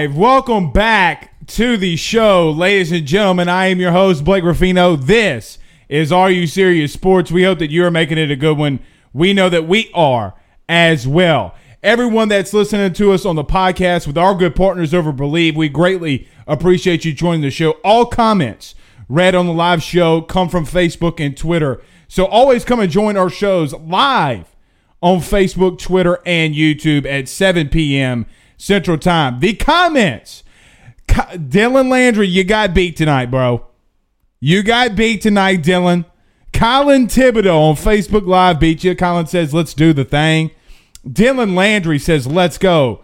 Live. Welcome back to the show, ladies and gentlemen. I am your host, Blake Ruffino. This is Are You Serious Sports. We hope that you're making it a good one. We know that we are as well. Everyone that's listening to us on the podcast with our good partners over Believe, we greatly appreciate you joining the show. All comments read on the live show come from Facebook and Twitter. So always come and join our shows live on Facebook, Twitter, and YouTube at 7 p.m. Central Time. The comments. Dylan Landry, you got beat tonight, bro. You got beat tonight, Dylan. Colin Thibodeau on Facebook Live beat you. Colin says, let's do the thing. Dylan Landry says, let's go.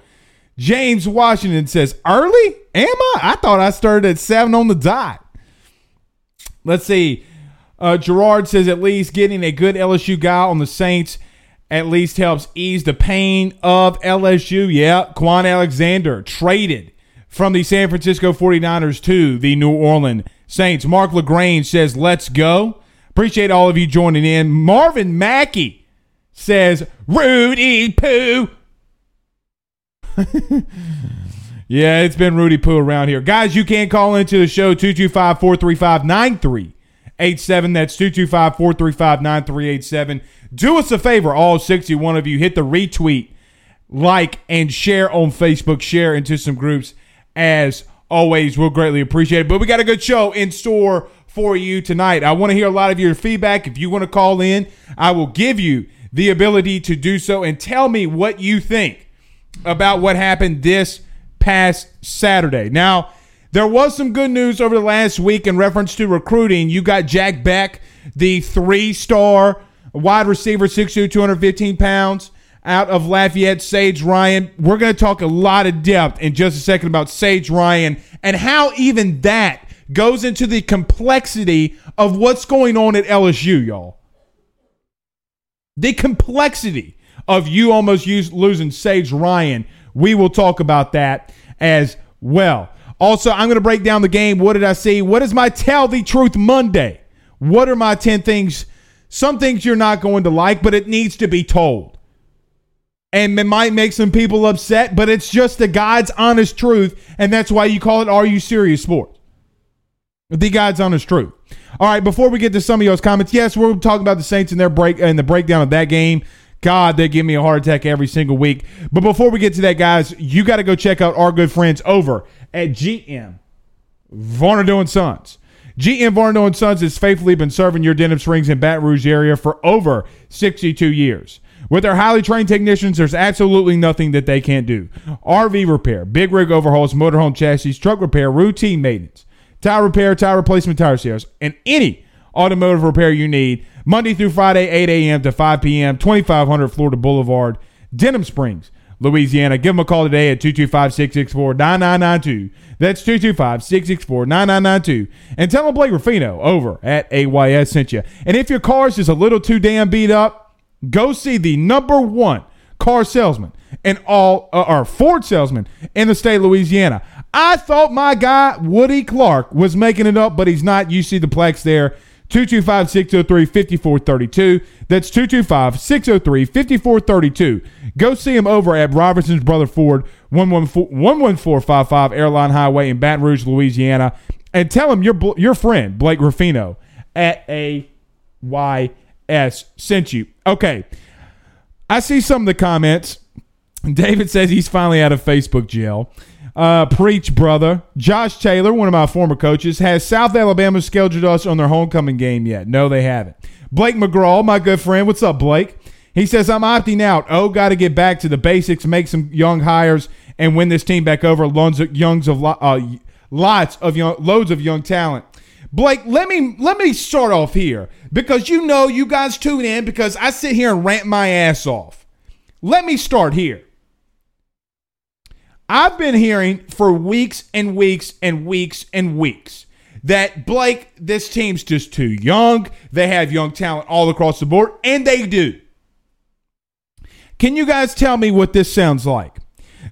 James Washington says, early? Am I? I thought I started at 7 on the dot. Let's see. Uh, Gerard says, at least getting a good LSU guy on the Saints at least helps ease the pain of LSU. Yeah, Kwon Alexander traded from the San Francisco 49ers to the New Orleans Saints. Mark LaGrange says, let's go. Appreciate all of you joining in. Marvin Mackey says, Rudy Poo. yeah, it's been Rudy Poo around here. Guys, you can call into the show 225 435 9387. That's 225 435 9387. Do us a favor, all 61 of you, hit the retweet, like, and share on Facebook. Share into some groups as always. We'll greatly appreciate it. But we got a good show in store for you tonight. I want to hear a lot of your feedback. If you want to call in, I will give you the ability to do so and tell me what you think about what happened this past Saturday. Now, there was some good news over the last week in reference to recruiting. You got Jack Bech, the three star wide receiver, 6'2", 215 pounds out of Lafayette, Sage Ryan. We're going to talk a lot of depth in just a second about Sage Ryan and how even that goes into the complexity of what's going on at LSU, y'all. The complexity of you almost use, losing Sage Ryan. We will talk about that as well. Also, I'm going to break down the game. What did I see? What is my Tell the Truth Monday? What are my 10 things some things you're not going to like, but it needs to be told. And it might make some people upset, but it's just the God's honest truth. And that's why you call it Are You Serious Sports? The God's honest truth. All right, before we get to some of y'all's comments, yes, we're talking about the Saints and their break and the breakdown of that game. God, they give me a heart attack every single week. But before we get to that, guys, you got to go check out our good friends over at GM Varnado and Sons. GM Varnado and Sons has faithfully been serving your Denham Springs in Baton Rouge area for over 62 years. With their highly trained technicians, there's absolutely nothing that they can't do. RV repair, big rig overhauls, motorhome chassis, truck repair, routine maintenance, tire repair, tire replacement, tire sales, and any automotive repair you need. Monday through Friday, 8 a.m. to 5 p.m., 2500 Florida Boulevard, Denham Springs. Louisiana. Give them a call today at 225 664 9992. That's 225 664 9992. And tell them Blake Ruffino over at AYS sent you. And if your car is just a little too damn beat up, go see the number one car salesman and all, uh, or Ford salesman in the state of Louisiana. I thought my guy, Woody Clark, was making it up, but he's not. You see the plaques there. 225 603 5432. That's 225 603 5432. Go see him over at Robertson's Brother Ford, 11455 Airline Highway in Baton Rouge, Louisiana. And tell him your, your friend, Blake Ruffino, at AYS sent you. Okay. I see some of the comments. David says he's finally out of Facebook jail. Uh, preach, brother. Josh Taylor, one of my former coaches, has South Alabama scheduled us on their homecoming game yet? No, they haven't. Blake McGraw, my good friend. What's up, Blake? He says, I'm opting out. Oh, got to get back to the basics, make some young hires, and win this team back over. Of, youngs of uh, lots of young, loads of young talent. Blake, let me let me start off here because you know you guys tune in because I sit here and rant my ass off. Let me start here. I've been hearing for weeks and weeks and weeks and weeks that Blake, this team's just too young. They have young talent all across the board, and they do. Can you guys tell me what this sounds like?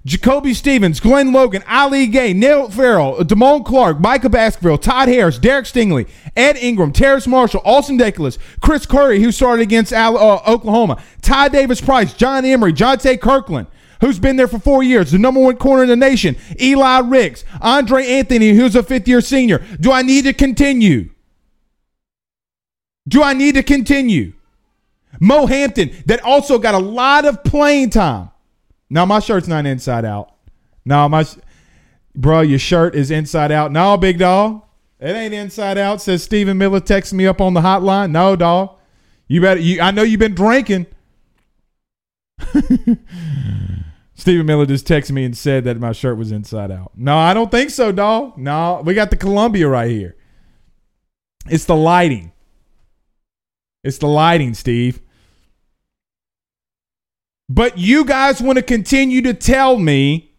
Jacoby Stevens, Glenn Logan, Ali Gaye, Neil Farrell, Damone Clark, Micah Baskerville, Todd Harris, Derek Stingley, Ed Ingram, Terrace Marshall, Austin Deculus, Chris Curry, who started against uh, Oklahoma, Ty Davis Price, John Emery, Jontre Kirklin, who's been there for four years, the number one corner in the nation, Eli Ricks, Andre Anthony, who's a fifth year senior. Do I need to continue? Do I need to continue? Mo Hampton, that also got a lot of playing time. Now, my shirt's not inside out. No, my, bro, your shirt is inside out. No, big dog. It ain't inside out. Says Stephen Miller texting me up on the hotline. No, dog. You better, you, I know you've been drinking. Stephen Miller just texted me and said that my shirt was inside out. No, I don't think so, dog. No, we got the Columbia right here. It's the lighting. It's the lighting, Steve. But you guys want to continue to tell me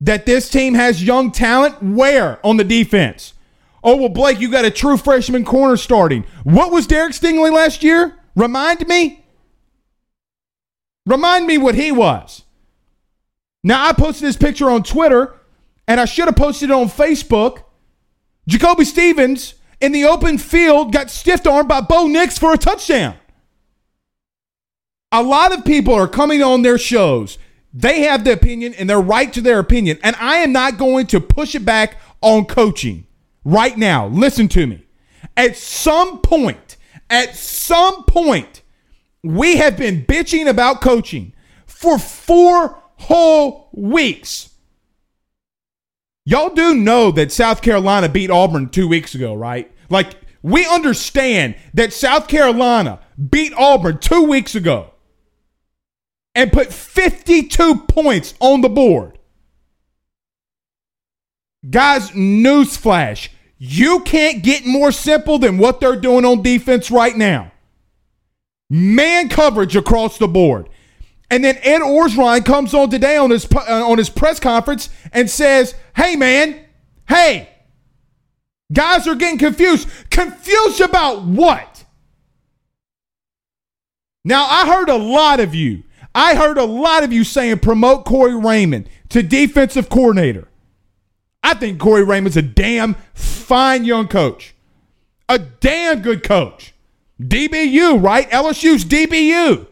that this team has young talent where on the defense? Oh, well, Blake, you got a true freshman corner starting. What was Derek Stingley last year? Remind me. Remind me what he was. Now, I posted this picture on Twitter, and I should have posted it on Facebook. Jacoby Stevens in the open field got stiff armed by Bo Nix for a touchdown. A lot of people are coming on their shows. They have the opinion and they're right to their opinion. And I am not going to push it back on coaching right now. Listen to me. At some point, at some point, we have been bitching about coaching for four whole weeks. Y'all do know that South Carolina beat Auburn two weeks ago, right? Like, we understand that South Carolina beat Auburn two weeks ago and put 52 points on the board. Guys, newsflash. You can't get more simple than what they're doing on defense right now. Man coverage across the board. And then Ed Orgeron comes on today on his uh, on his press conference and says, "Hey man, hey, guys are getting confused. Confused about what?" Now I heard a lot of you. I heard a lot of you saying promote Corey Raymond to defensive coordinator. I think Corey Raymond's a damn fine young coach, a damn good coach. DBU, right? LSU's DBU.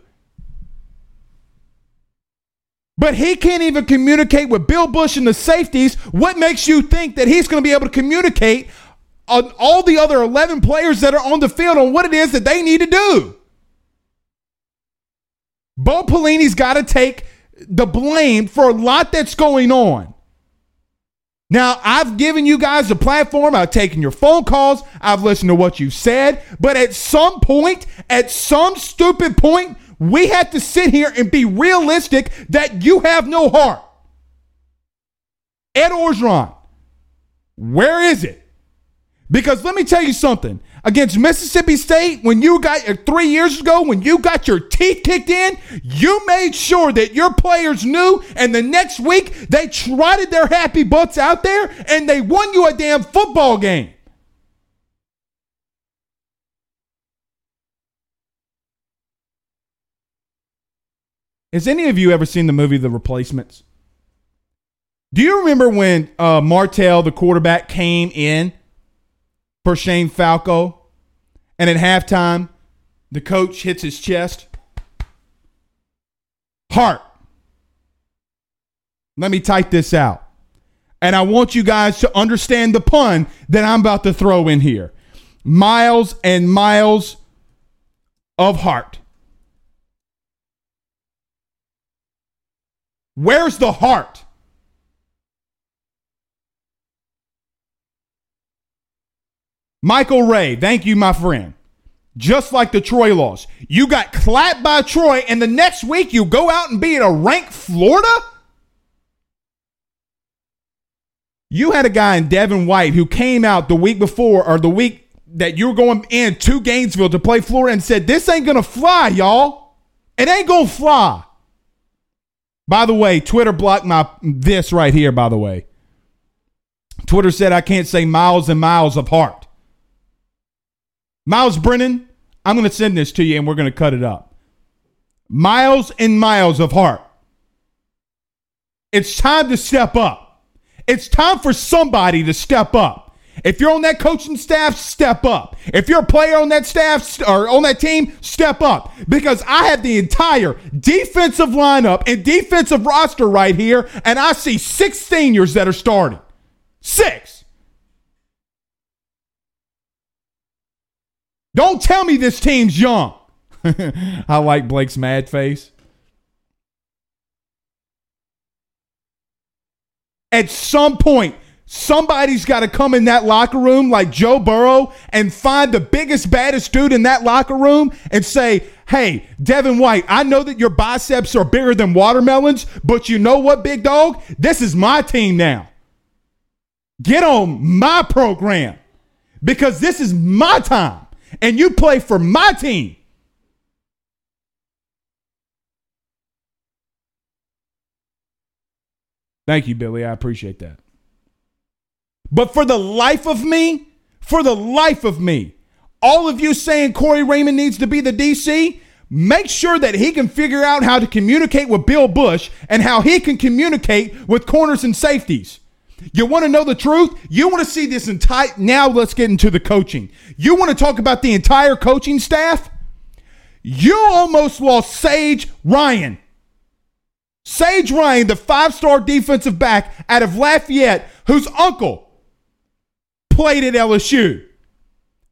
But he can't even communicate with Bill Busch and the safeties. What makes you think that he's going to be able to communicate on all the other 11 players that are on the field on what it is that they need to do? Bo Pelini's got to take the blame for a lot that's going on. Now, I've given you guys the platform. I've taken your phone calls. I've listened to what you said. But at some point, at some stupid point, we have to sit here and be realistic that you have no heart. Ed Orgeron, where is it? Because let me tell you something. against Mississippi State when you got uh, three years ago when you got your teeth kicked in, you made sure that your players knew, and the next week they trotted their happy butts out there and they won you a damn football game. Has any of you ever seen the movie The Replacements? Do you remember when uh, Martell, the quarterback, came in for Shane Falco, and at halftime, the coach hits his chest? Heart. Let me type this out. And I want you guys to understand the pun that I'm about to throw in here. Miles and miles of heart. Where's the heart? Michael Ray, thank you, my friend. Just like the Troy loss. You got clapped by Troy, and the next week you go out and beat a ranked Florida? You had a guy in Devin White who came out the week before or the week that you were going in to Gainesville to play Florida and said, This ain't gonna fly, y'all. It ain't gonna fly. By the way, Twitter blocked my this right here, by the way. Twitter said I can't say miles and miles of heart. Myles Brennan, I'm going to send this to you and we're going to cut it up. Miles and miles of heart. It's time to step up. It's time for somebody to step up. If you're on that coaching staff, step up. If you're a player on that staff or on that team, step up. Because I have the entire defensive lineup and defensive roster right here, and I see six seniors that are starting. Six. Don't tell me this team's young. I like Blake's mad face. At some point, somebody's got to come in that locker room like Joe Burrow and find the biggest, baddest dude in that locker room and say, Hey, Devin White, I know that your biceps are bigger than watermelons, but you know what, big dog? This is my team now. Get on my program because this is my time and you play for my team. Thank you, Billy. I appreciate that. But for the life of me, for the life of me, all of you saying Corey Raymond needs to be the DC, make sure that he can figure out how to communicate with Bill Busch and how he can communicate with corners and safeties. You want to know the truth? You want to see this entire. Now let's get into the coaching. You want to talk about the entire coaching staff? You almost lost Sage Ryan. Sage Ryan, the five star defensive back out of Lafayette, whose uncle played at LSU,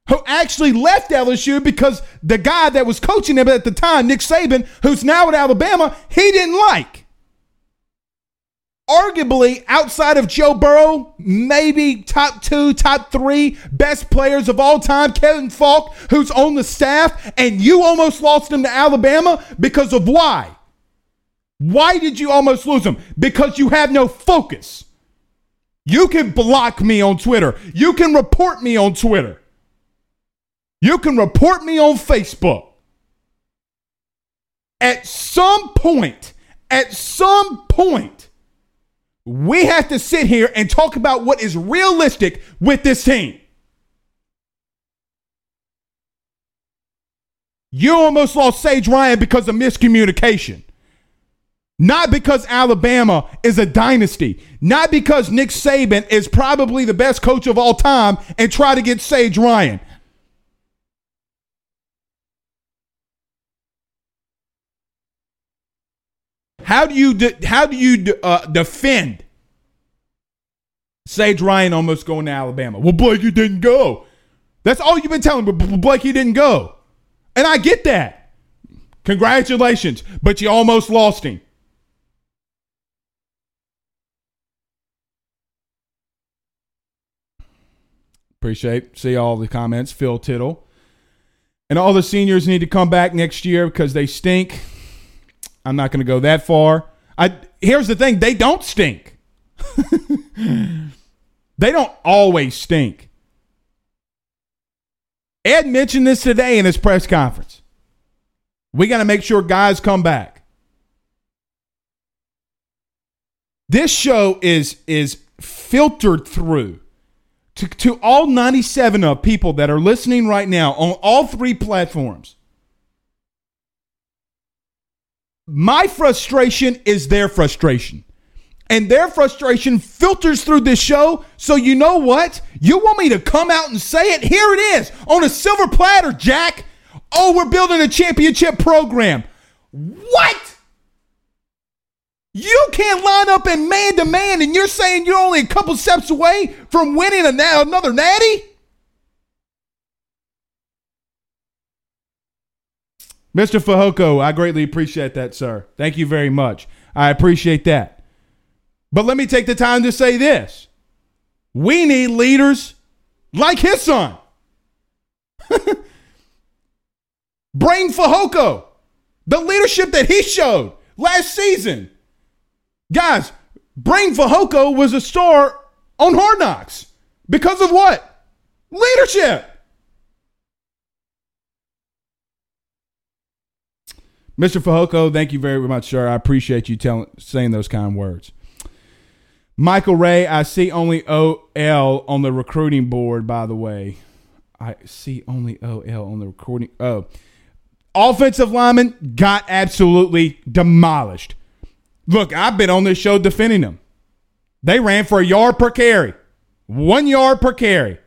who actually left LSU because the guy that was coaching him at the time, Nick Saban, who's now at Alabama, he didn't like arguably outside of Joe Burrow, maybe top two, top three best players of all time, Kevin Faulk, who's on the staff, and you almost lost him to Alabama because of why? Why did you almost lose him? Because you have no focus. You can block me on Twitter. You can report me on Twitter. You can report me on Facebook. At some point, at some point, we have to sit here and talk about what is realistic with this team. You almost lost Sage Ryan because of miscommunication. Not because Alabama is a dynasty. Not because Nick Saban is probably the best coach of all time and try to get Sage Ryan. How do you de- how do you de- uh, defend Sage Ryan almost going to Alabama? Well, Blake, you didn't go. That's all you've been telling me. But Blake, you didn't go, and I get that. Congratulations, but you almost lost him. Appreciate see all the comments. Phil Tittle. And all the seniors need to come back next year because they stink. I'm not going to go that far. I here's the thing, they don't stink. they don't always stink. Ed mentioned this today in his press conference. We got to make sure guys come back. This show is is filtered through to, to all 97 of people that are listening right now on all three platforms. My frustration is their frustration. And their frustration filters through this show. So, you know what? You want me to come out and say it? Here it is on a silver platter, Jack. Oh, we're building a championship program. What? You can't line up in man to man, and you're saying you're only a couple steps away from winning a, another natty? Mr. Fehoko, I greatly appreciate that, sir. Thank you very much. I appreciate that. But let me take the time to say this we need leaders like his son. Breiden Fehoko, the leadership that he showed last season Guys, Breiden Fehoko was a star on Hard Knocks. Because of what? Leadership. Mr. Fehoko, thank you very much, sir. I appreciate you telling saying those kind words. Michael Ray, I see only OL on the recruiting board, by the way. I see only OL on the recording. Oh. Offensive lineman got absolutely demolished. Look, I've been on this show defending them. They ran for a yard per carry, one yard per carry.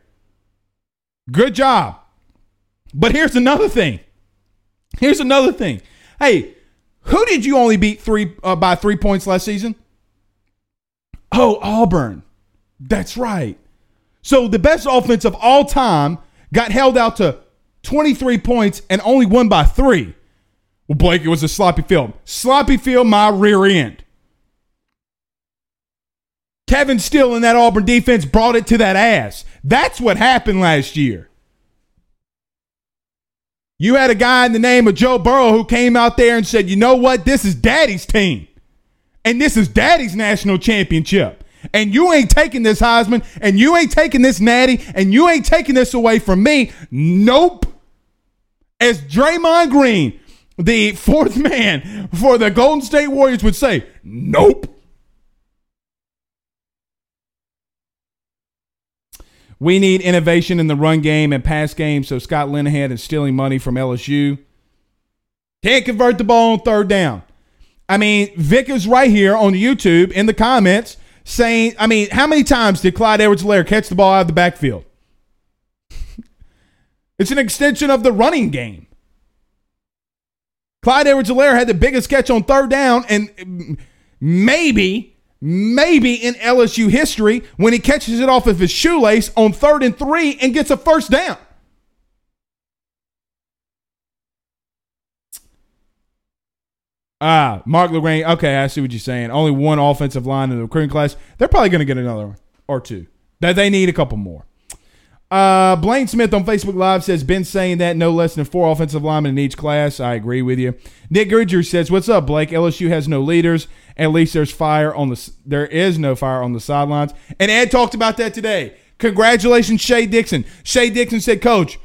Good job. But here's another thing. Here's another thing. Hey, who did you only beat three uh, by three points last season? Oh, Auburn. That's right. So the best offense of all time got held out to 23 points and only won by three. Well, Blake, it was a sloppy field. Sloppy field, my rear end. Kevin Steele in that Auburn defense brought it to that ass. That's what happened last year. You had a guy in the name of Joe Burrow who came out there and said, you know what? This is daddy's team. And this is daddy's national championship. And you ain't taking this Heisman, and you ain't taking this natty, and you ain't taking this away from me. Nope. As Draymond Green the fourth man for the Golden State Warriors would say, nope. We need innovation in the run game and pass game, so Scott Linehan is stealing money from LSU. Can't convert the ball on third down. I mean, Vic is right here on YouTube in the comments saying, I mean, how many times did Clyde Edwards-Helaire catch the ball out of the backfield? it's an extension of the running game. Clyde Edwards-Helaire had the biggest catch on third down, and maybe, maybe in LSU history when he catches it off of his shoelace on third and three and gets a first down. Ah, Mark Lorraine. Okay, I see what you're saying. Only one offensive line in the recruiting class. They're probably going to get another one or two. That they need a couple more. Uh, Blaine Smith on Facebook Live says, been saying that no less than four offensive linemen in each class. I agree with you. Nick Goodger says, what's up, Blake? LSU has no leaders. At least there's fire on the, there is no fire on the sidelines. And Ed talked about that today. Congratulations, Shea Dixon. Shea Dixon said, coach,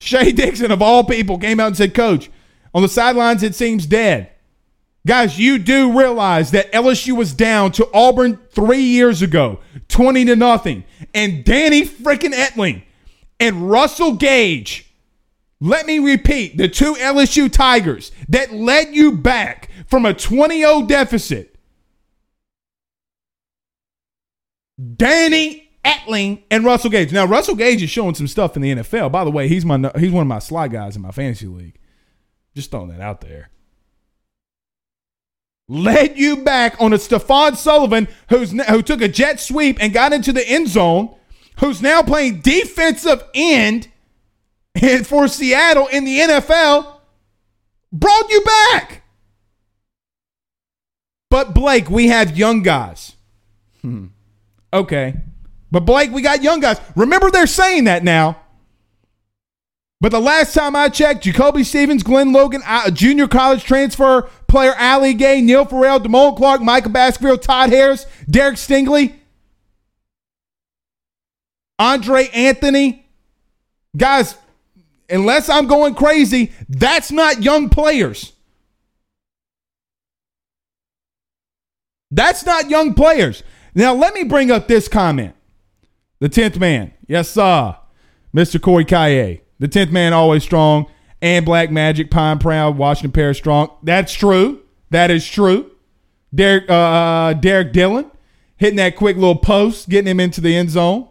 Shea Dixon of all people came out and said, coach, on the sidelines, it seems dead. Guys, you do realize that LSU was down to Auburn three years ago, 20 to nothing. And Danny freaking Etling and Russell Gage, let me repeat, the two LSU Tigers that led you back from a 20 0 deficit. Danny Etling and Russell Gage. Now, Russell Gage is showing some stuff in the NFL. By the way, he's my he's one of my slide guys in my fantasy league. Just throwing that out there led you back on a Stephen Sullivan who's who took a jet sweep and got into the end zone, who's now playing defensive end for Seattle in the NFL, brought you back. But Blake, we have young guys. Hmm. Okay. But Blake, we got young guys. Remember, they're saying that now. But the last time I checked, Jacoby Stevens, Glenn Logan, a junior college transfer player, Ali Gaye, Neil Farrell, Damone Clark, Michael Baskerville, Todd Harris, Derek Stingley, Andre Anthony, Guys, unless I'm going crazy, that's not young players. That's not young players. Now, let me bring up this comment. The 10th man. Yes, sir. Mr. Corey Kaye. The 10th man always strong. And Black Magic, Pine Proud, Washington Parish strong. That's true. That is true. Derek, uh, uh, Derrick Dillon hitting that quick little post, getting him into the end zone.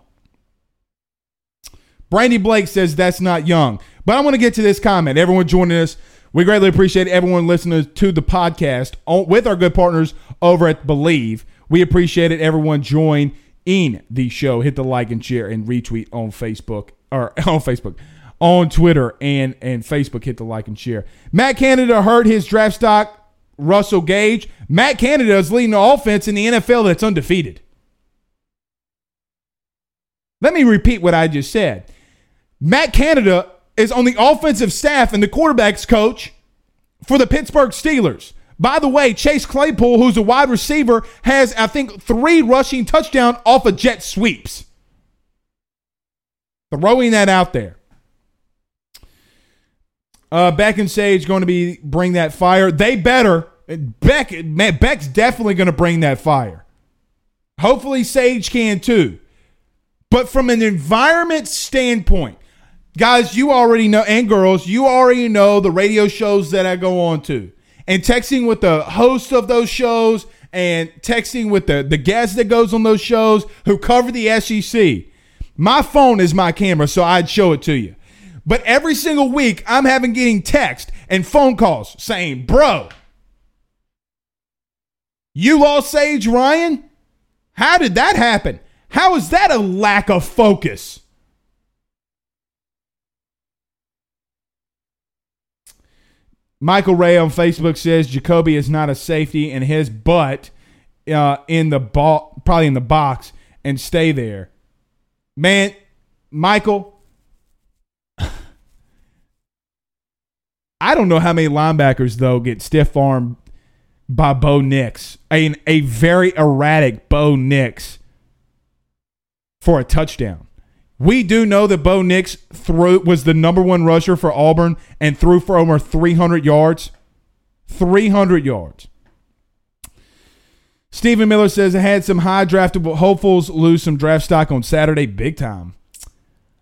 Brandy Blake says that's not young. But I want to get to this comment. Everyone joining us, we greatly appreciate everyone listening to the podcast with our good partners over at Believe. We appreciate it. Everyone join in the show. Hit the like and share and retweet on Facebook or on Facebook, on Twitter and and Facebook. Hit the like and share. Matt Canada hurt his draft stock. Russell Gage. Matt Canada is leading the offense in the NFL that's undefeated. Let me repeat what I just said. Matt Canada is on the offensive staff and the quarterback's coach for the Pittsburgh Steelers. By the way, Chase Claypool, who's a wide receiver, has, I think, three rushing touchdown off of jet sweeps. Throwing that out there. Uh, Bech and Sage going to be bring that fire. They better. Bech, man, Bech's definitely going to bring that fire. Hopefully, Sage can too. But from an environment standpoint, guys, you already know, and girls, you already know the radio shows that I go on to and texting with the host of those shows and texting with the, the guest that goes on those shows who cover the SEC. My phone is my camera, so I'd show it to you. But every single week, I'm having getting text and phone calls saying, bro, you lost Sage Ryan? How did that happen? How is that a lack of focus? Michael Ray on Facebook says Jacoby is not a safety and his butt uh, in the ball, probably in the box, and stay there. Man, Michael, I don't know how many linebackers though get stiff armed by Bo Nix, a, a very erratic Bo Nix for a touchdown. We do know that Bo Nix threw was the number one rusher for Auburn and threw for over 300 yards. 300 yards. Stephen Miller says it had some high draftable hopefuls lose some draft stock on Saturday, big time.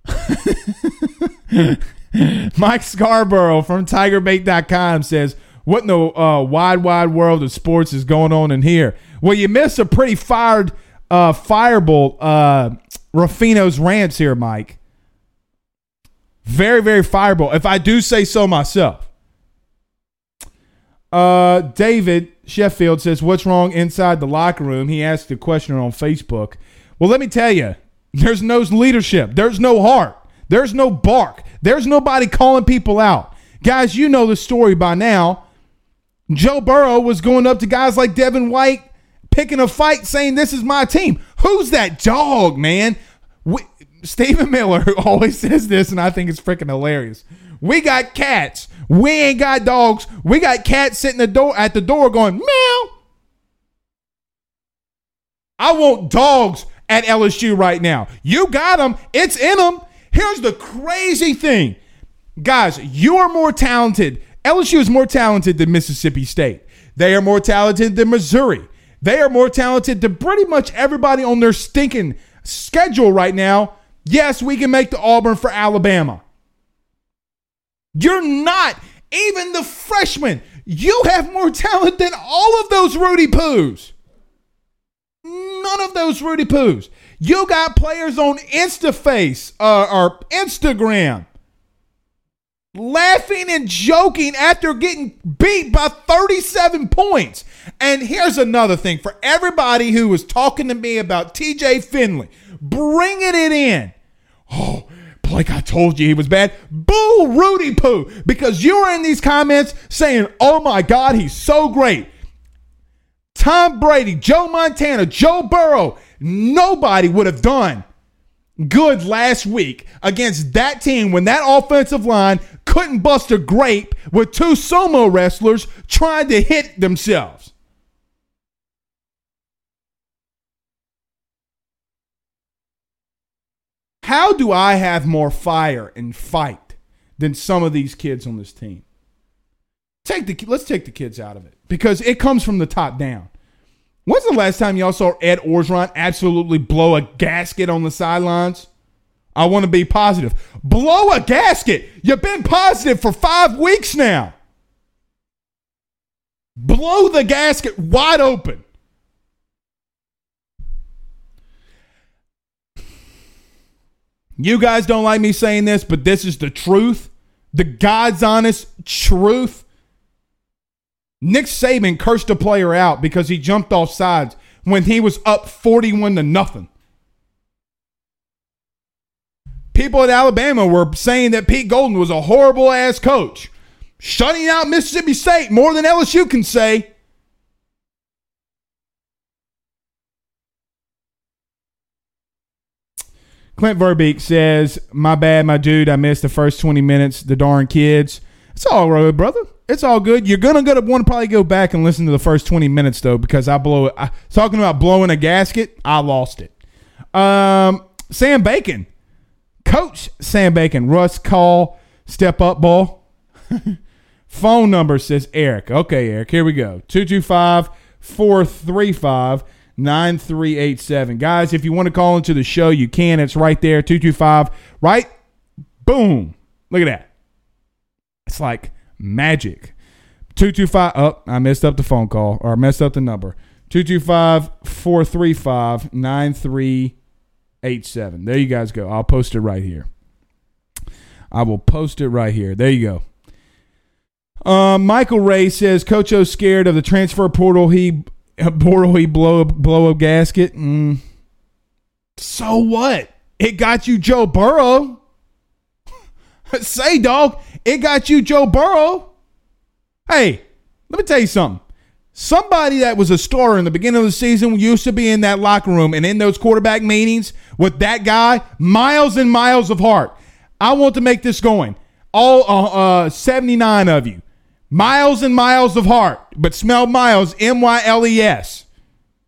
Mike Scarborough from TigerBait.com says, "What in the uh, wide, wide world of sports is going on in here?" Well, you missed a pretty fired uh, firebolt uh, Ruffino's rants here, Mike. Very, very fireball, if I do say so myself. Uh, David Sheffield says, What's wrong inside the locker room? He asked the question on Facebook. Well, let me tell you, there's no leadership, there's no heart, there's no bark, there's nobody calling people out. Guys, you know the story by now. Joe Burrow was going up to guys like Devin White picking a fight saying, This is my team. Who's that dog, man? We, Stephen Miller always says this, and I think it's freaking hilarious. We got cats. We ain't got dogs. We got cats sitting the door at the door going, meow. I want dogs at LSU right now. You got them. It's in them. Here's the crazy thing. Guys, you are more talented. LSU is more talented than Mississippi State. They are more talented than Missouri. They are more talented than pretty much everybody on their stinking schedule right now. Yes, we can make the Auburn for Alabama. You're not even the freshman. You have more talent than all of those Rudy Poos. None of those Rudy Poos. You got players on InstaFace uh, or Instagram laughing and joking after getting beat by 37 points. And here's another thing for everybody who was talking to me about TJ Finley, bringing it in. Oh, like I told you he was bad. Boo, Rudy Poo, because you were in these comments saying, oh my God, he's so great. Tom Brady, Joe Montana, Joe Burrow, nobody would have done good last week against that team when that offensive line couldn't bust a grape with two sumo wrestlers trying to hit themselves. How do I have more fire and fight than some of these kids on this team? Take the let's take the kids out of it because it comes from the top down. When's the last time y'all saw Ed Orgeron absolutely blow a gasket on the sidelines? I want to be positive. Blow a gasket. You've been positive for five weeks now. Blow the gasket wide open. You guys don't like me saying this, but this is the truth. The God's honest truth. Nick Saban cursed a player out because he jumped off sides when he was up 41 to nothing. People at Alabama were saying that Pete Golding was a horrible ass coach, shutting out Mississippi State more than LSU can say. Clint Verbeek says, My bad, my dude. I missed the first 20 minutes. The darn kids. It's all right, brother. It's all good. You're gonna gonna want to probably go back and listen to the first 20 minutes though, because I blow it. I, talking about blowing a gasket, I lost it. Um, Sam Bacon, Coach Sam Bacon, Russ call, step up ball. Phone number says Eric. Okay, Eric, here we go. 225 435 9387. Guys, if you want to call into the show, you can. It's right there, 225. Right? Boom. Look at that. It's like magic. 225. Oh, I messed up the phone call or I messed up the number. 225 435 9387. There you guys go. I'll post it right here. I will post it right here. There you go. Uh, Michael Ray says Coach O scared of the transfer portal. He portal he blow a, blow a gasket. Mm. So what? It got you Joe Burrow. Say, dog, it got you Joe Burrow. Hey, let me tell you something. Somebody that was a star in the beginning of the season used to be in that locker room and in those quarterback meetings with that guy, miles and miles of heart. I want to make this going. All uh, uh, 79 of you. Miles and miles of heart, but smell miles, M Y L E S.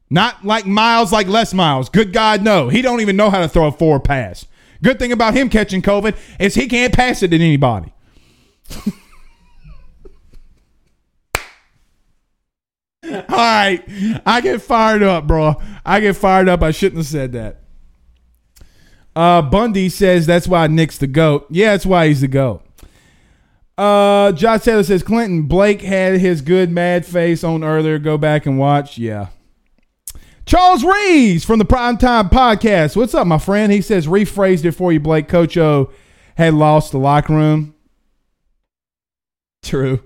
Not like miles like less miles. Good God, no. He don't even know how to throw a forward pass. Good thing about him catching COVID is he can't pass it to anybody. All right. I get fired up, bro. I get fired up. I shouldn't have said that. Uh, Bundy says that's why Nick's the GOAT. Yeah, that's why he's the GOAT. Uh, Josh Taylor says Clinton Blake had his good mad face on earlier. Go back and watch. Yeah. Charles Reeves from the Primetime Podcast. What's up, my friend? He says rephrased it for you, Blake. Coach O had lost the locker room. True.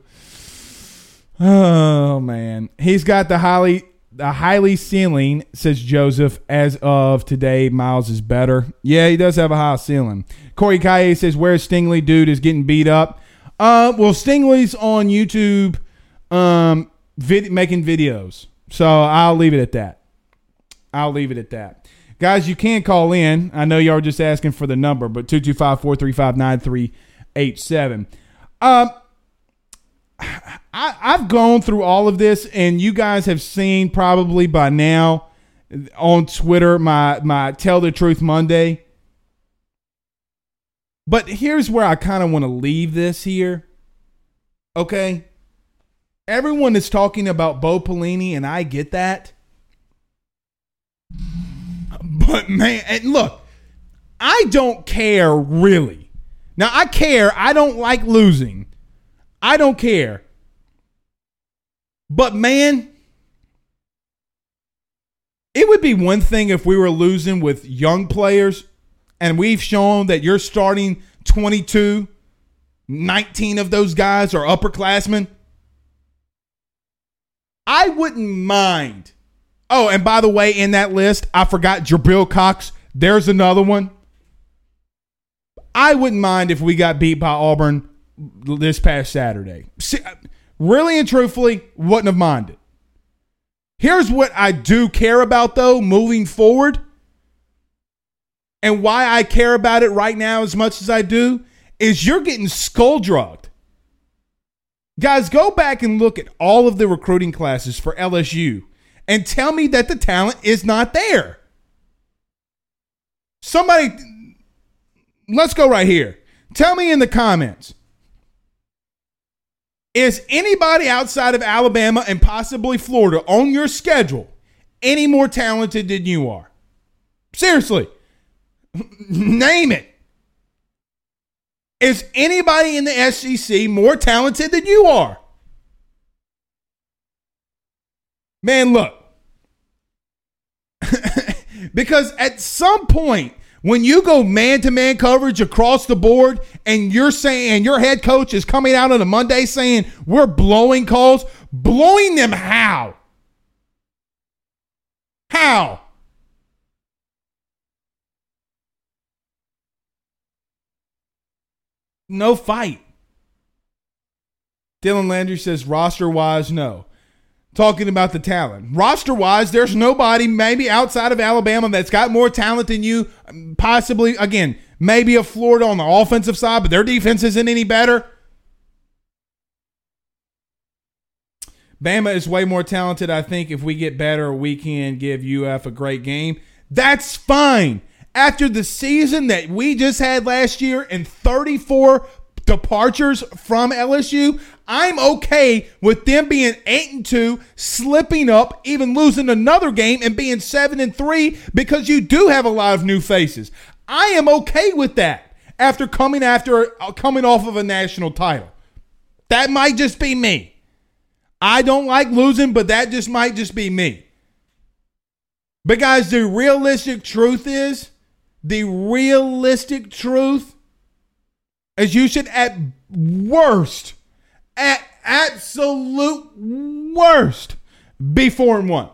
Oh man, he's got the highly the highly ceiling, says Joseph. As of today, Myles is better. Yeah, he does have a high ceiling. Corey Kaye says, "Where's Stingley? Dude is getting beat up." Uh, well, Stingley's on YouTube, um, vid- making videos. So I'll leave it at that. I'll leave it at that. Guys, you can call in. I know y'all are just asking for the number, but 225 435 9387. Um, I, I've gone through all of this, and you guys have seen probably by now on Twitter my my Tell the Truth Monday. But here's where I kind of want to leave this here. Okay. Everyone is talking about Bo Pelini, and I get that. But man, and look, I don't care really. Now I care. I don't like losing. I don't care. But man, it would be one thing if we were losing with young players and we've shown that you're starting 22, 19 of those guys are upperclassmen. I wouldn't mind. Oh, and by the way, in that list, I forgot Jabril Cox. There's another one. I wouldn't mind if we got beat by Auburn this past Saturday. See, uh, really and truthfully, wouldn't have minded. Here's what I do care about, though, moving forward, and why I care about it right now as much as I do is you're getting skull drugged. Guys, go back and look at all of the recruiting classes for LSU and tell me that the talent is not there. Somebody let's go right here. Tell me in the comments. Is anybody outside of Alabama and possibly Florida on your schedule any more talented than you are? Seriously. Name it. Is anybody in the SEC more talented than you are? Man, look. because at some point, when you go man to man coverage across the board and you're saying, your head coach is coming out on a Monday saying, we're blowing calls, blowing them how? How? No fight. Dylan Landry says roster wise, no talking about the talent. Roster wise, there's nobody maybe outside of Alabama that's got more talent than you. Possibly, again, maybe a Florida on the offensive side, but their defense isn't any better. Bama is way more talented. I think if we get better, we can give UF a great game. That's fine. After the season that we just had last year and 34 departures from LSU, I'm okay with them being 8 and 2, slipping up, even losing another game and being 7 and 3 because you do have a lot of new faces. I am okay with that after coming after uh, coming off of a national title. That might just be me. I don't like losing, but that just might just be me. But guys, the realistic truth is, the realistic truth is you should at worst at absolute worst be four and one.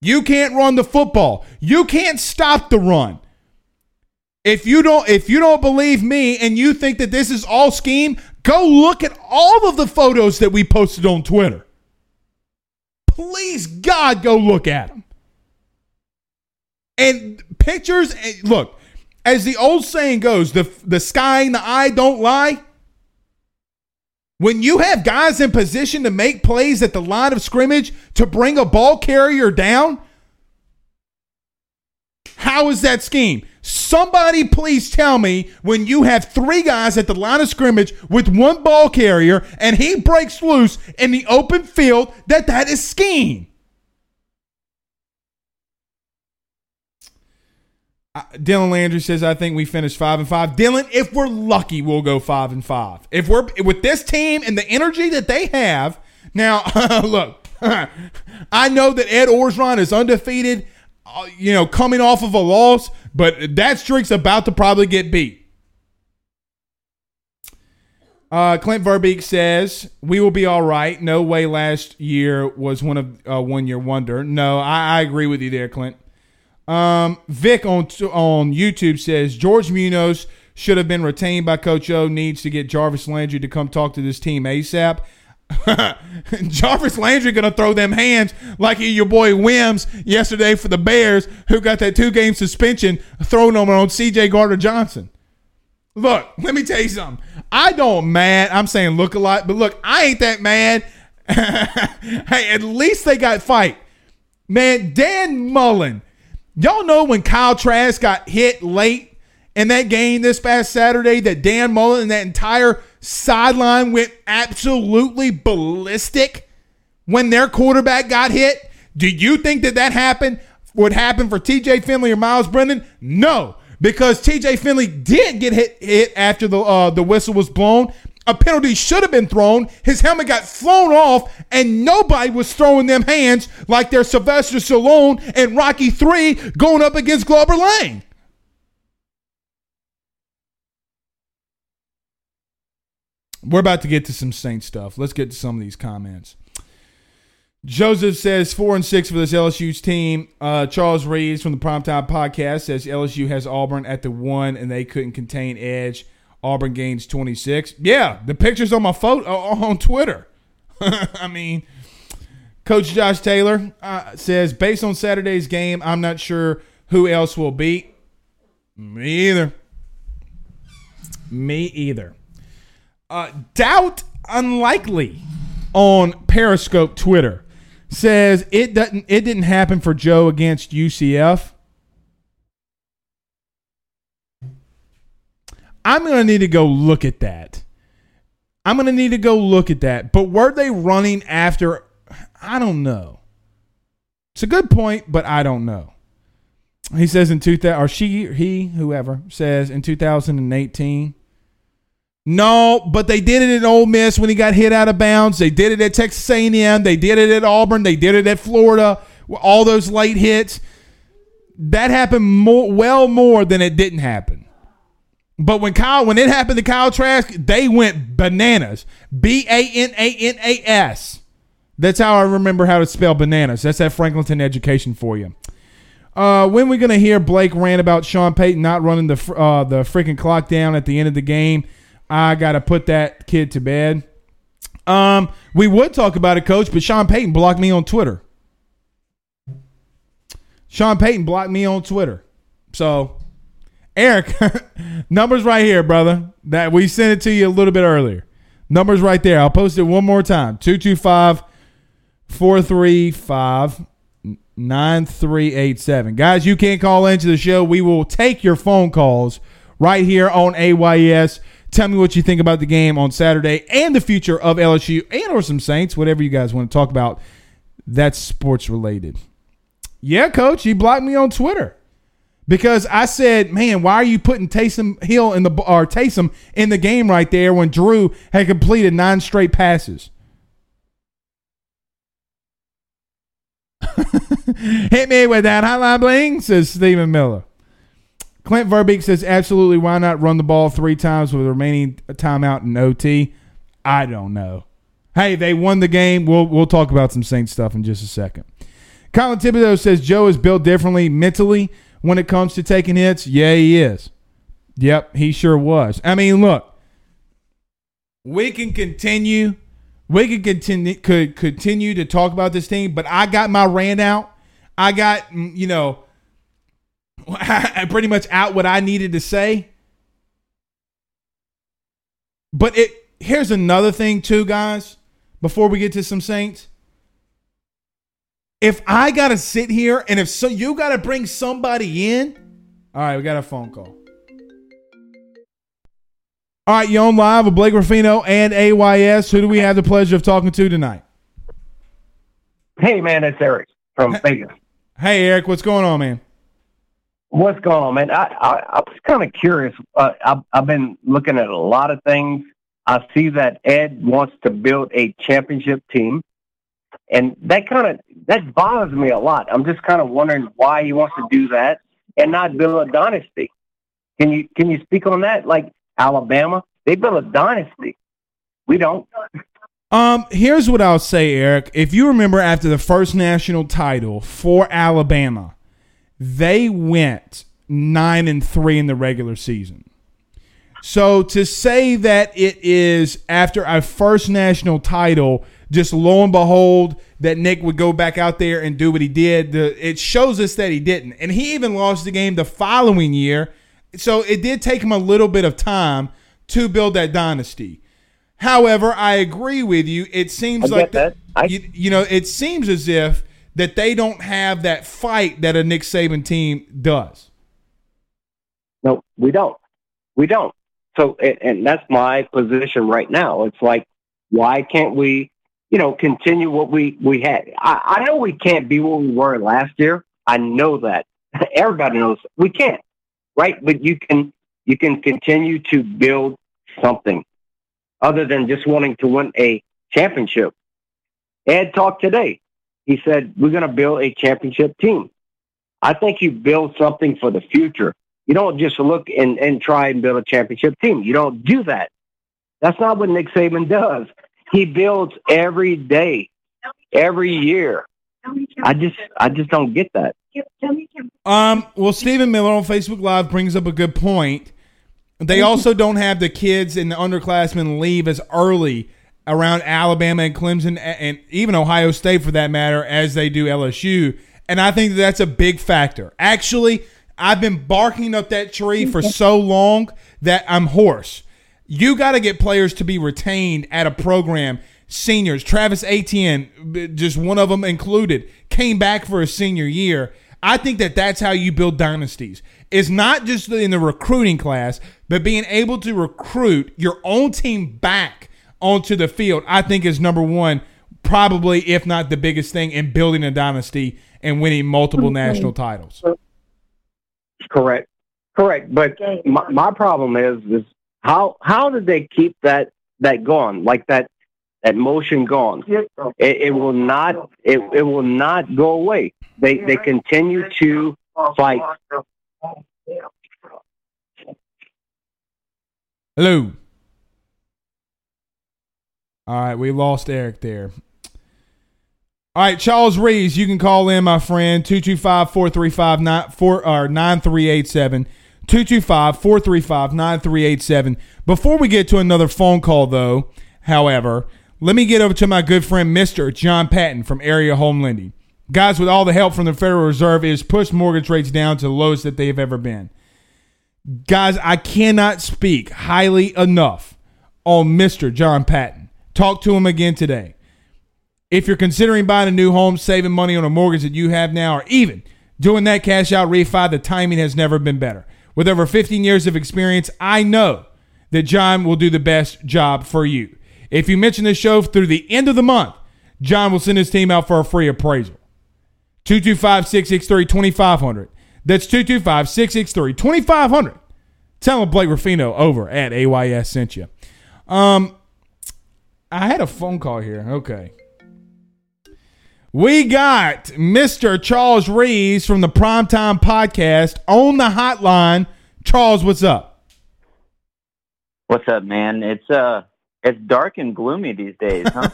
You can't run the football. You can't stop the run. If you don't if you don't believe me and you think that this is all scheme, go look at all of the photos that we posted on Twitter. Please God go look at them. And pictures look, as the old saying goes, the, the sky and the eye don't lie. When you have guys in position to make plays at the line of scrimmage to bring a ball carrier down, how is that scheme? Somebody please tell me when you have three guys at the line of scrimmage with one ball carrier and he breaks loose in the open field that that is scheme. Dylan Landry says, "I think we finished five and five. Dylan, if we're lucky, we'll go five and five. If we're with this team and the energy that they have. Now, look, I know that Ed Orgeron is undefeated. Uh, you know, coming off of a loss, but that streak's about to probably get beat. Uh, Clint Verbeek says we will be all right. No way last year was one of uh, one year wonder. No, I, I agree with you there, Clint. Um, Vic on on YouTube says George Munoz should have been retained by Coach O. Needs to get Jarvis Landry to come talk to this team ASAP. Jarvis Landry gonna throw them hands like your boy Wims yesterday for the Bears, who got that two game suspension thrown on on C.J. Gardner Johnson. Look, let me tell you something. I don't mad. I'm saying look a lot, but look, I ain't that mad. hey, at least they got fight. Man, Dan Mullen Y'all know when Kyle Trask got hit late in that game this past Saturday that Dan Mullen and that entire sideline went absolutely ballistic when their quarterback got hit? Do you think that that happened would happen for TJ Finley or Myles Brennan? No, because TJ Finley did get hit, hit after the uh, the whistle was blown, a penalty should have been thrown. His helmet got flown off, and nobody was throwing them hands like they're Sylvester Stallone and Rocky 3 going up against Clubber Lang. We're about to get to some Saint stuff. Let's get to some of these comments. Joseph says four and six for this LSU's team. Uh, Charles Reeves from the Primetime Podcast says LSU has Auburn at the one and they couldn't contain Edge. Auburn gains 26. Yeah, the picture's on my photo on Twitter. I mean, Coach Josh Taylor uh, says, based on Saturday's game, I'm not sure who else will beat. Me either. Me either. Uh, doubt unlikely on Periscope Twitter says it doesn't. It didn't happen for Joe against UCF. I'm going to need to go look at that. I'm going to need to go look at that. But were they running after? I don't know. It's a good point, but I don't know. He says in 2000, or she, he, whoever says in 2018. No, but they did it at Ole Miss when he got hit out of bounds. They did it at Texas A&M. They did it at Auburn. They did it at Florida. All those late hits. That happened more, well more than it didn't happen. But when Kyle, when it happened to Kyle Trask, they went bananas. B A N A N A S. That's how I remember how to spell bananas. That's that Franklinton education for you. Uh, when we gonna hear Blake rant about Sean Payton not running the uh, the freaking clock down at the end of the game? I gotta put that kid to bed. Um, we would talk about it, Coach, but Sean Payton blocked me on Twitter. Sean Payton blocked me on Twitter. So, Eric, numbers right here, brother. That we sent it to you a little bit earlier. Numbers right there. I'll post it one more time. 225 435 9387. Guys, you can't call into the show. We will take your phone calls right here on AYS. Tell me what you think about the game on Saturday and the future of LSU and or some Saints, whatever you guys want to talk about. That's sports related. Yeah, coach, he blocked me on Twitter because I said, "Man, why are you putting Taysom Hill in the or Taysom in the game right there when Drew had completed nine straight passes?" Hit me with that hotline bling, says Stephen Miller. Clint Verbeek says, absolutely, why not run the ball three times with the remaining timeout in OT? I don't know. Hey, they won the game. We'll we'll talk about some Saints stuff in just a second. Colin Thibodeau says Joe is built differently mentally when it comes to taking hits. Yeah, he is. Yep, he sure was. I mean, look, we can continue we could continue could continue to talk about this team, but I got my rant out. I got mm, you know pretty much out what I needed to say. But it here's another thing too, guys. Before we get to some Saints, if I gotta sit here and if so, you gotta bring somebody in. All right, we got a phone call. All right, you on live with Blake Ruffino and AYS. Who do we have the pleasure of talking to tonight? Hey, man, it's Eric from Vegas. Hey, Eric, what's going on, man? What's going on, man? I I, I was kind of curious. Uh, I've, I've been looking at a lot of things. I see that Ed wants to build a championship team, and that kind of that bothers me a lot. I'm just kind of wondering why he wants to do that and not build a dynasty. Can you can you speak on that? Like Alabama. They built a dynasty. We don't. Um, here's what I'll say, Eric. If you remember after the first national title for Alabama, they went nine and three in the regular season. So to say that it is after our first national title, just lo and behold, that Nick would go back out there and do what he did, the, it shows us that he didn't. And he even lost the game the following year so it did take him a little bit of time to build that dynasty. However, I agree with you. It seems like that. I, you, you know, it seems as if that they don't have that fight that a Nick Saban team does. No, we don't. We don't. So, and, and that's my position right now. It's like, why can't we, you know, continue what we we had? I, I know we can't be what we were last year. I know that. Everybody knows we can't right? But you can you can continue to build something other than just wanting to win a championship. Ed talked today. He said we're going to build a championship team. I think you build something for the future. You don't just look and, and try and build a championship team. You don't do that. That's not what Nick Saban does. He builds every day, every year. I just I just don't get that. Um. Well, Stephen Miller on Facebook Live brings up a good point. They also don't have the kids and the underclassmen leave as early around Alabama and Clemson and even Ohio State for that matter as they do LSU. And I think that that's a big factor. Actually, I've been barking up that tree for so long that I'm hoarse. You got to get players to be retained at a program. Seniors, Travis Etienne, just one of them included, came back for a senior year I think that that's how you build dynasties. It's not just in the recruiting class. but being able to recruit your own team back onto the field, I think is number one, probably if not the biggest thing in building a dynasty and winning multiple national titles. Correct. Correct. But my, my problem is is how how did they keep that that going like that that motion going? It, it will not it, it will not go away. They they continue to fight. Hello. All right, we lost Eric there. All right, Charles Rees, you can call in, my friend, 225 435 9387. 225 435 9387. Before we get to another phone call, though, however, let me get over to my good friend, Mr. John Patton from Area Home Lending. Guys, with all the help from the Federal Reserve, it has pushed mortgage rates down to the lowest that they've ever been. Guys, I cannot speak highly enough on Mr. John Patton. Talk to him again today. If you're considering buying a new home, saving money on a mortgage that you have now, or even doing that cash out refi, the timing has never been better. With over 15 years of experience, I know that John will do the best job for you. If you mention this show through the end of the month, John will send his team out for a free appraisal. 225 663 2500. That's 225 663 2500. Tell him Blake Ruffino over at AYS sent you. Um, I had a phone call here. Okay. We got Mr. Charles Rees from the Primetime Podcast on the hotline. Charles, what's up? What's up, man? It's uh it's dark and gloomy these days, huh?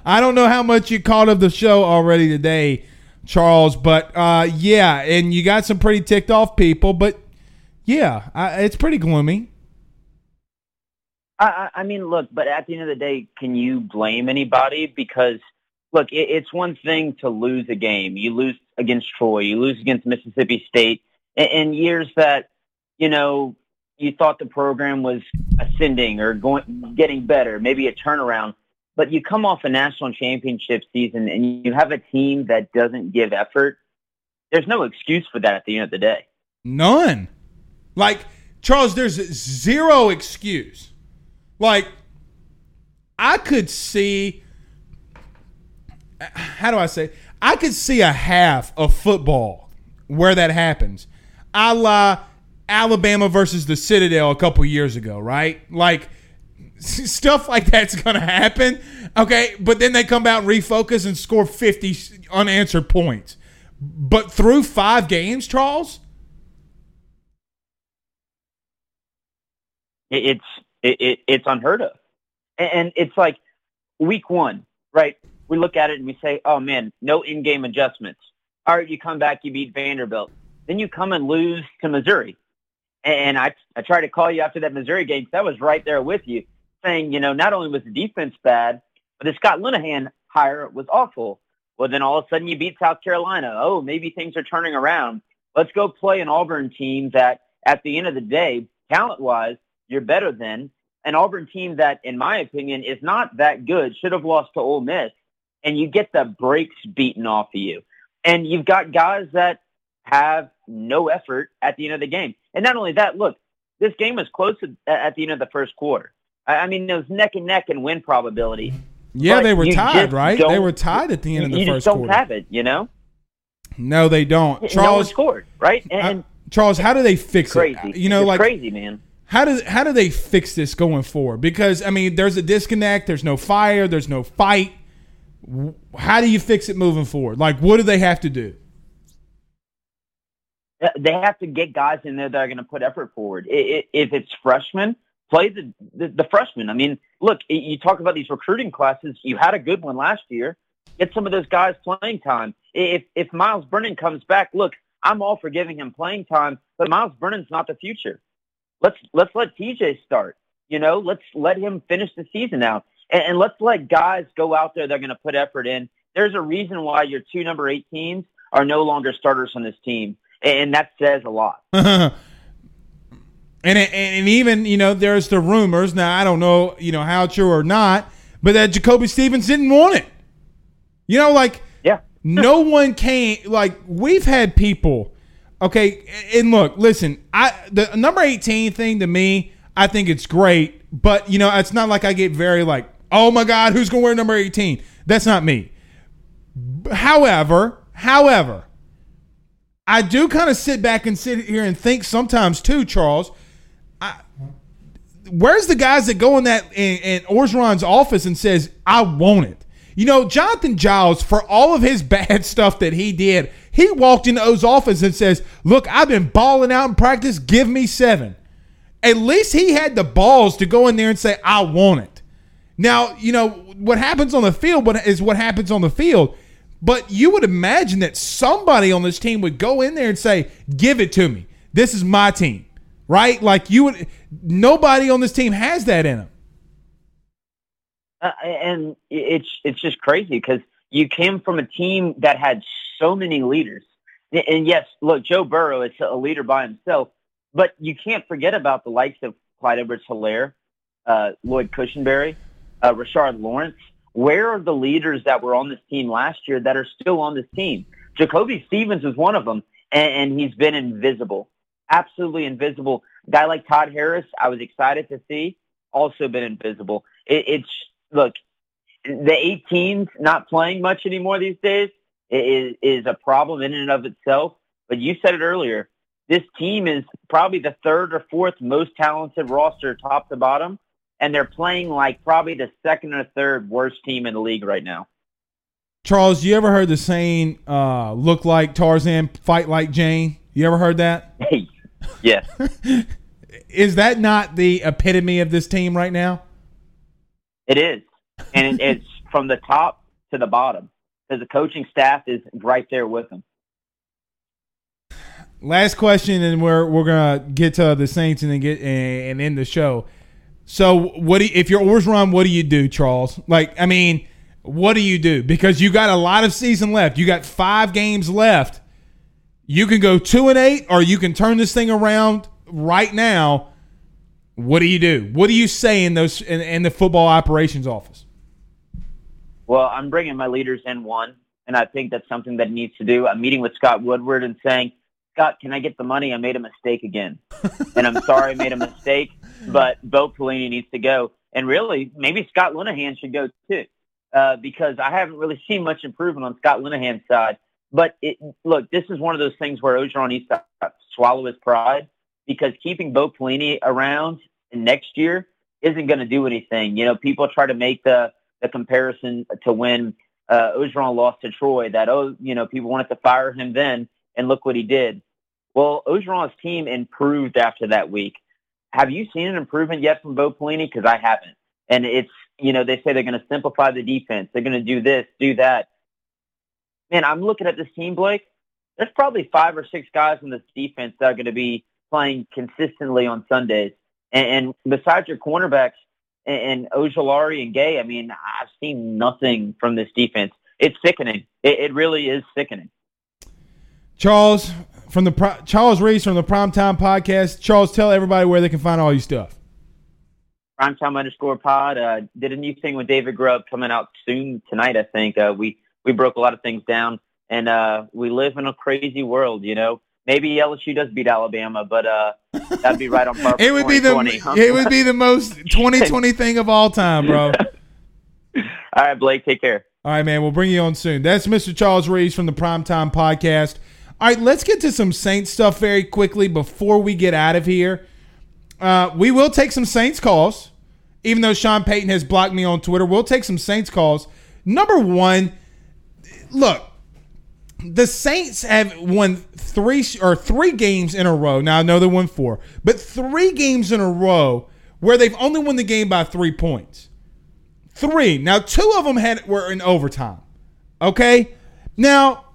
I don't know how much you caught of the show already today, Charles, but uh yeah, and you got some pretty ticked off people, but yeah, I, it's pretty gloomy. I, I mean, look, but at the end of the day, can you blame anybody? Because look, it, it's one thing to lose a game. You lose against Troy, you lose against Mississippi State, in, in years that you know you thought the program was ascending or going getting better, maybe a turnaround. But you come off a national championship season and you have a team that doesn't give effort. There's no excuse for that at the end of the day. None. Like Charles, there's zero excuse. Like I could see how do I say? I could see a half of football where that happens. A la Alabama versus the Citadel a couple years ago, right? Like stuff like that's to happen. Okay, but then they come out and refocus and score 50 unanswered points. But through 5 games, Charles, it's it, it, it's unheard of. And it's like week 1, right? We look at it and we say, "Oh man, no in-game adjustments." All right, you come back, you beat Vanderbilt. Then you come and lose to Missouri. And I, I tried to call you after that Missouri game I was right there with you, saying, you know, not only was the defense bad, but the Scott Linehan hire was awful. Well, then all of a sudden you beat South Carolina. Oh, maybe things are turning around. Let's go play an Auburn team that, at the end of the day, talent-wise, you're better than. An Auburn team that, in my opinion, is not that good. Should have lost to Ole Miss, and you get the brakes beaten off of you. And you've got guys that have no effort at the end of the game. And not only that, look, this game was close at the end of the first quarter. I mean, it was neck and neck in win probability. Yeah, they were tied, right? They were tied at the end of the you first just don't have it, you know. No, they don't. no one Charles, scored, right? And, uh, Charles, how do they fix crazy. it? You know, It's like crazy, man. how do how do they fix this going forward? Because I mean, there's a disconnect. There's no fire. There's no fight. How do you fix it moving forward? Like, what do they have to do? Uh, They have to get guys in there that are going to put effort forward. If it's freshmen, play the, the the freshmen. I mean, look, you talk about these recruiting classes. You had a good one last year. Get some of those guys playing time. If if Myles Brennan comes back, look, I'm all for giving him playing time, but Myles Brennan's not the future. Let's let's let TJ start. You know, let's let him finish the season out, and, and let's let guys go out there. They're going to put effort in. There's a reason why your two number 18s are no longer starters on this team, and that says a lot. and and even you know there's the rumors now I don't know you know how true or not, but that Jacoby Stevens didn't want it. You know, like Yeah. no one came. Like we've had people Okay, and look, listen, I the number 18 thing to me, I think it's great, but you know, it's not like I get very like, oh my God, who's gonna wear number 18? That's not me. However, however, I do kind of sit back and sit here and think sometimes too, Charles. I, where's the guys that go in that in, in Orgeron's office and says, "I want it"? You know, Jonathan Giles, for all of his bad stuff that he did, he walked into O's office and says, "Look, I've been balling out in practice. Give me seven. At least he had the balls to go in there and say, "I want it." Now, you know what happens on the field is what happens on the field. But you would imagine that somebody on this team would go in there and say, "Give it to me. This is my team." Right? Like you would nobody on this team has that in them. Uh, and it's it's just crazy because you came from a team that had so many leaders. And yes, look, Joe Burrow is a leader by himself, but you can't forget about the likes of Clyde Edwards-Helaire, uh, Lloyd Cushenberry, uh, Rashard Lawrence. Where are the leaders that were on this team last year that are still on this team? Jacoby Stevens was one of them, and, and he's been invisible, absolutely invisible. guy like Todd Harris, I was excited to see, also been invisible. It, it's look, the 18s not playing much anymore these days is is a problem in and of itself. But you said it earlier. This team is probably the third or fourth most talented roster, top to bottom and they're playing like probably the second or third worst team in the league right now. Charles, you ever heard the saying uh, "look like Tarzan, fight like Jane"? You ever heard that? yes. is that not the epitome of this team right now? It is, and it's from the top to the bottom because the coaching staff is right there with them. Last question, and we're we're gonna get to the Saints and then get and, and end the show. So what do you, if you're Orgeron, what do you do, Charles? Like, I mean, what do you do? Because you got a lot of season left. You got five games left. You can go two and eight, or you can turn this thing around right now. What do you do? What do you say in those in, in the football operations office? Well, I'm bringing my leaders in one, and I think that's something that needs to do. I'm meeting with Scott Woodward and saying, Scott, can I get the money? I made a mistake again, and I'm sorry I made a mistake but Bo Pelini needs to go. And really, maybe Scott Linehan should go too, uh, because I haven't really seen much improvement on Scott Linehan's side. But it, look, this is one of those things where Orgeron needs to swallow his pride because keeping Bo Pelini around next year isn't going to do anything. You know, people try to make the, the comparison to when uh, Orgeron lost to Troy that, oh, you know, people wanted to fire him then, and look what he did. Well, Orgeron's team improved after that week. Have you seen an improvement yet from Bo Pelini? Because I haven't. And it's, you know, they say they're going to simplify the defense. They're going to do this, do that. Man, I'm looking at this team, Blake. There's probably five or six guys in this defense that are going to be playing consistently on Sundays. And, and besides your cornerbacks and, and Ojulari and Gaye, I mean, I've seen nothing from this defense. It's sickening. It, it really is sickening. Charles, from the Charles Reese from the Primetime Podcast. Charles, tell everybody where they can find all your stuff. Primetime underscore pod. Uh, did a new thing with David Grubb coming out soon tonight. I think uh, we we broke a lot of things down, and uh, we live in a crazy world. You know, maybe LSU does beat Alabama, but uh, that'd be right on par. it would be the it would be the most 2020 thing of all time, bro. all right, Blake, take care. All right, man. We'll bring you on soon. That's Mr. Charles Reese from the Primetime Podcast. All right, let's get to some Saints stuff very quickly before we get out of here. Uh, we will take some Saints calls, even though Sean Payton has blocked me on Twitter. We'll take some Saints calls. Number one, look, the Saints have won three or three games in a row. Now I know they won four, but three games in a row where they've only won the game by three points. Three. Now two of them had were in overtime. Okay. Now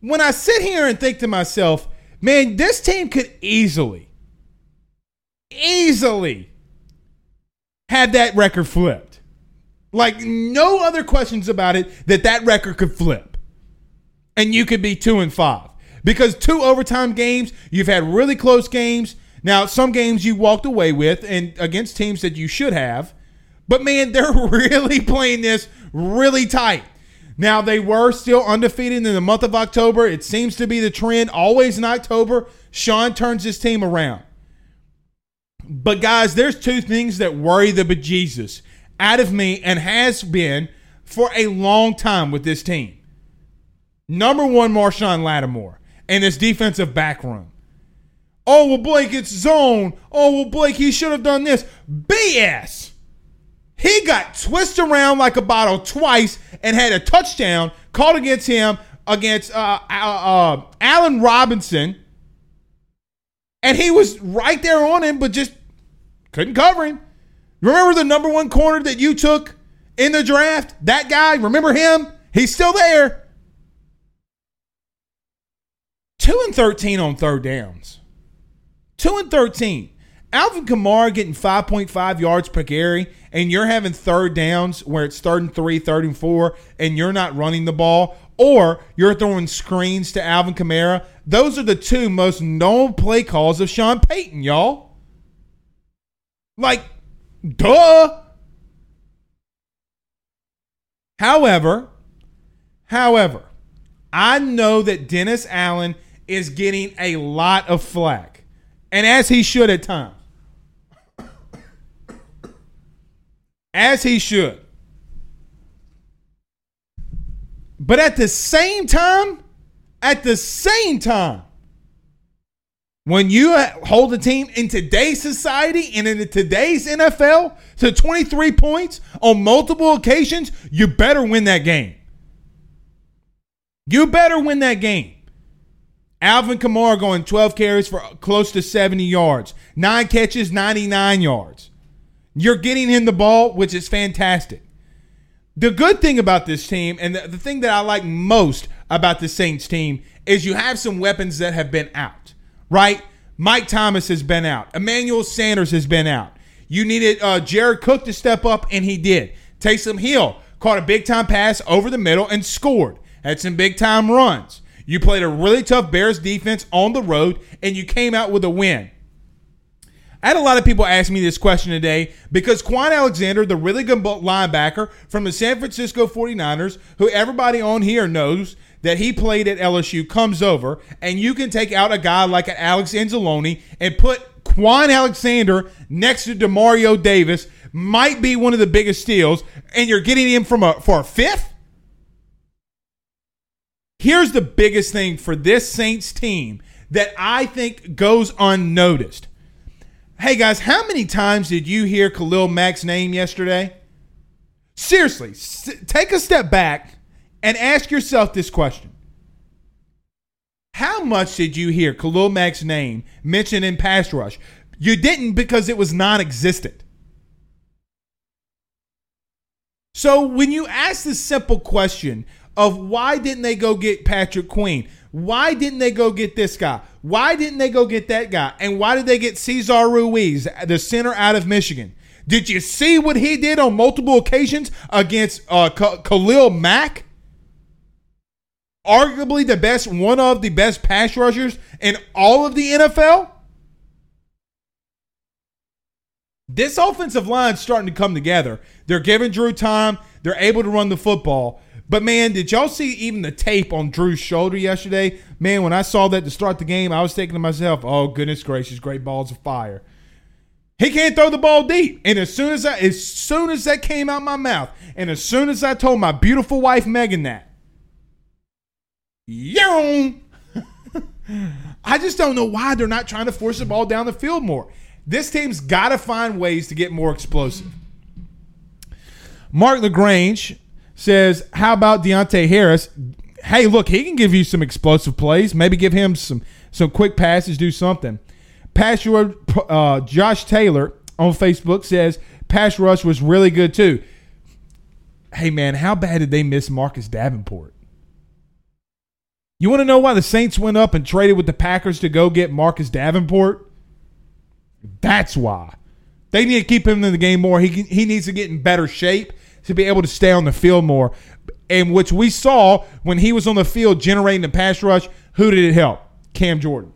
when I sit here and think to myself, man, this team could easily, easily have that record flipped. Like, no other questions about it that that record could flip. And you could be two and five. Because two overtime games, you've had really close games. Now, some games you walked away with and against teams that you should have. But man, they're really playing this really tight. Now they were still undefeated in the month of October. It seems to be the trend always in October. Sean turns his team around. But guys, there's two things that worry the bejesus out of me and has been for a long time with this team. Number one, Marshon Lattimore and his defensive back room. Oh, well, Blake, it's zone. Oh, well, Blake, he should have done this. BS. He got twisted around like a bottle twice and had a touchdown called against him against uh, uh, uh, Allen Robinson. And he was right there on him, but just couldn't cover him. Remember the number one corner that you took in the draft? That guy, remember him? He's still there. 2 and 13 on third downs. 2 and 13. Alvin Kamara getting 5.5 yards per carry, and you're having third downs where it's third and three, third and four, and you're not running the ball, or you're throwing screens to Alvin Kamara. Those are the two most known play calls of Sean Payton, y'all. Like, duh. However, however, I know that Dennis Allen is getting a lot of flack, and as he should at times. As he should. But at the same time, at the same time, when you hold a team in today's society and in today's NFL to 23 points on multiple occasions, you better win that game. You better win that game. Alvin Kamara going 12 carries for close to 70 yards, nine catches, 99 yards. You're getting him the ball, which is fantastic. The good thing about this team, and the, the thing that I like most about the Saints team, is you have some weapons that have been out, right? Mike Thomas has been out. Emmanuel Sanders has been out. You needed uh, Jared Cook to step up, and he did. Taysom Hill caught a big time pass over the middle and scored. Had some big time runs. You played a really tough Bears defense on the road, and you came out with a win. I had a lot of people ask me this question today because Kwon Alexander, the really good linebacker from the San Francisco 49ers, who everybody on here knows that he played at LSU, comes over, and you can take out a guy like an Alex Anzalone and put Kwon Alexander next to Demario Davis, might be one of the biggest steals, and you're getting him from a for a fifth. Here's the biggest thing for this Saints team that I think goes unnoticed. Hey guys, how many times did you hear Khalil Mack's name yesterday? Seriously, s- take a step back and ask yourself this question. How much did you hear Khalil Mack's name mentioned in pass rush? You didn't because it was non existent. So when you ask the simple question of why didn't they go get Patrick Queen? Why didn't they go get this guy? Why didn't they go get that guy? And why did they get Cesar Ruiz, the center out of Michigan? Did you see what he did on multiple occasions against uh, Khalil Mack? Arguably the best, one of the best pass rushers in all of the NFL. This offensive line's starting to come together. They're giving Drew time. They're able to run the football. But man, did y'all see even the tape on Drew's shoulder yesterday? Man, when I saw that to start the game, I was thinking to myself, "Oh goodness gracious, great balls of fire." He can't throw the ball deep. And as soon as I, as soon as that came out my mouth, and as soon as I told my beautiful wife Megan that, young, I just don't know why they're not trying to force the ball down the field more. This team's got to find ways to get more explosive. Mark Lagrange says, "How about Deonte Harris? Hey, look, he can give you some explosive plays. Maybe give him some some quick passes, do something." Pass uh, Josh Taylor on Facebook says pass rush was really good too. Hey man, how bad did they miss Marcus Davenport? You want to know why the Saints went up and traded with the Packers to go get Marcus Davenport? That's why. They need to keep him in the game more. He he needs to get in better shape to be able to stay on the field more. And which we saw when he was on the field generating the pass rush, who did it help? Cam Jordan.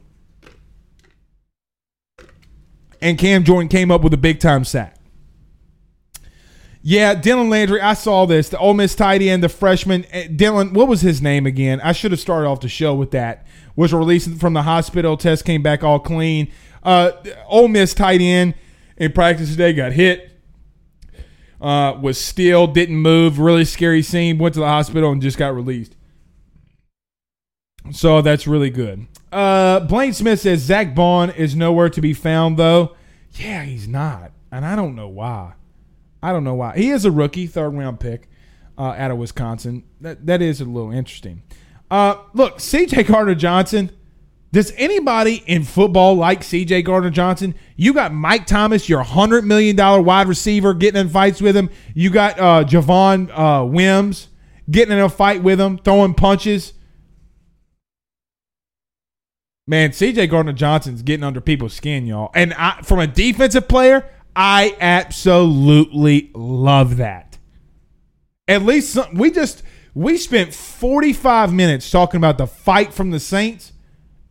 And Cam Jordan came up with a big time sack. Yeah, Dylan Landry. I saw this. The Ole Miss tight end, the freshman eh, Dylan. What was his name again? I should have started off the show with that. Was released from the hospital. Test came back all clean. Uh, Ole Miss tight end in practice today got hit. Uh, was still didn't move. Really scary scene. Went to the hospital and just got released. So that's really good. Uh, Blaine Smith says Zack Baun is nowhere to be found though. Yeah, he's not, and I don't know why. I don't know why. He is a rookie, third round pick uh, out of Wisconsin. That that is a little interesting. Uh, look, C.J. Gardner Johnson. Does anybody in football like C.J. Gardner Johnson? You got Mike Thomas, your hundred million dollar wide receiver, getting in fights with him. You got uh, Javon uh, Wims getting in a fight with him, throwing punches. Man, CJ Gardner Johnson's getting under people's skin, y'all. And I, from a defensive player, I absolutely love that. At least some, we just we spent 45 minutes talking about the fight from the Saints.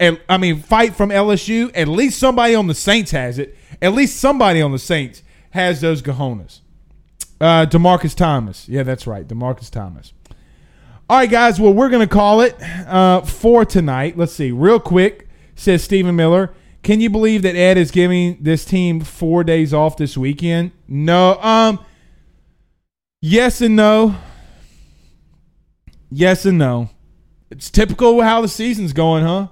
And I mean, fight from LSU. At least somebody on the Saints has it. At least somebody on the Saints has those cojones. Uh, Demarcus Thomas. Yeah, that's right. Demarcus Thomas. All right, guys. Well, we're to call it uh, for tonight. Let's see. Real quick, says Stephen Miller. Can you believe that Ed is giving this team four days off this weekend? No. Um. Yes and no. Yes and no. It's typical how the season's going, huh?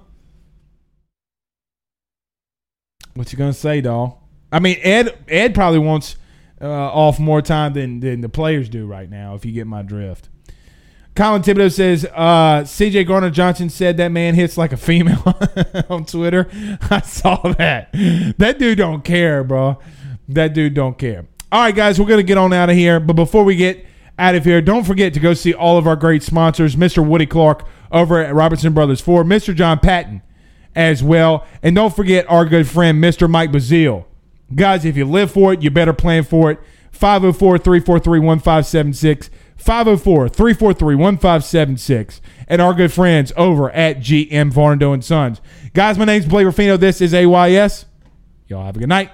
What you gonna say, doll? I mean, Ed. Ed probably wants uh, off more time than than the players do right now. If you get my drift. Colin Thibodeau says uh, C.J. Gardner Johnson said that man hits like a female on Twitter. I saw that. That dude don't care, bro. That dude don't care. All right, guys, we're gonna get on out of here. But before we get out of here, don't forget to go see all of our great sponsors, Mr. Woody Clark over at Robertson Brothers Ford, Mr. John Patton as well, and don't forget our good friend Mr. Mike Bazile. Guys, if you live for it, you better plan for it. 504 343 1576. 504 343 1576. And our good friends over at GM Varnado and Sons. Guys, my name's Blake Ruffino. This is AYS. Y'all have a good night.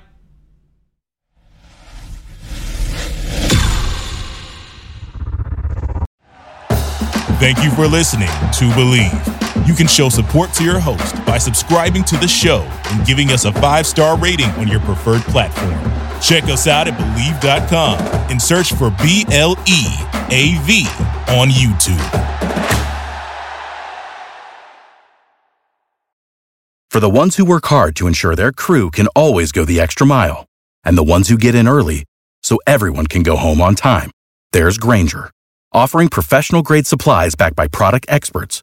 Thank you for listening to Bleav. You can show support to your host by subscribing to the show and giving us a five star rating on your preferred platform. Check us out at Bleav.com and search for B L E A V on YouTube. For the ones who work hard to ensure their crew can always go the extra mile, and the ones who get in early so everyone can go home on time, there's Grainger, offering professional grade supplies backed by product experts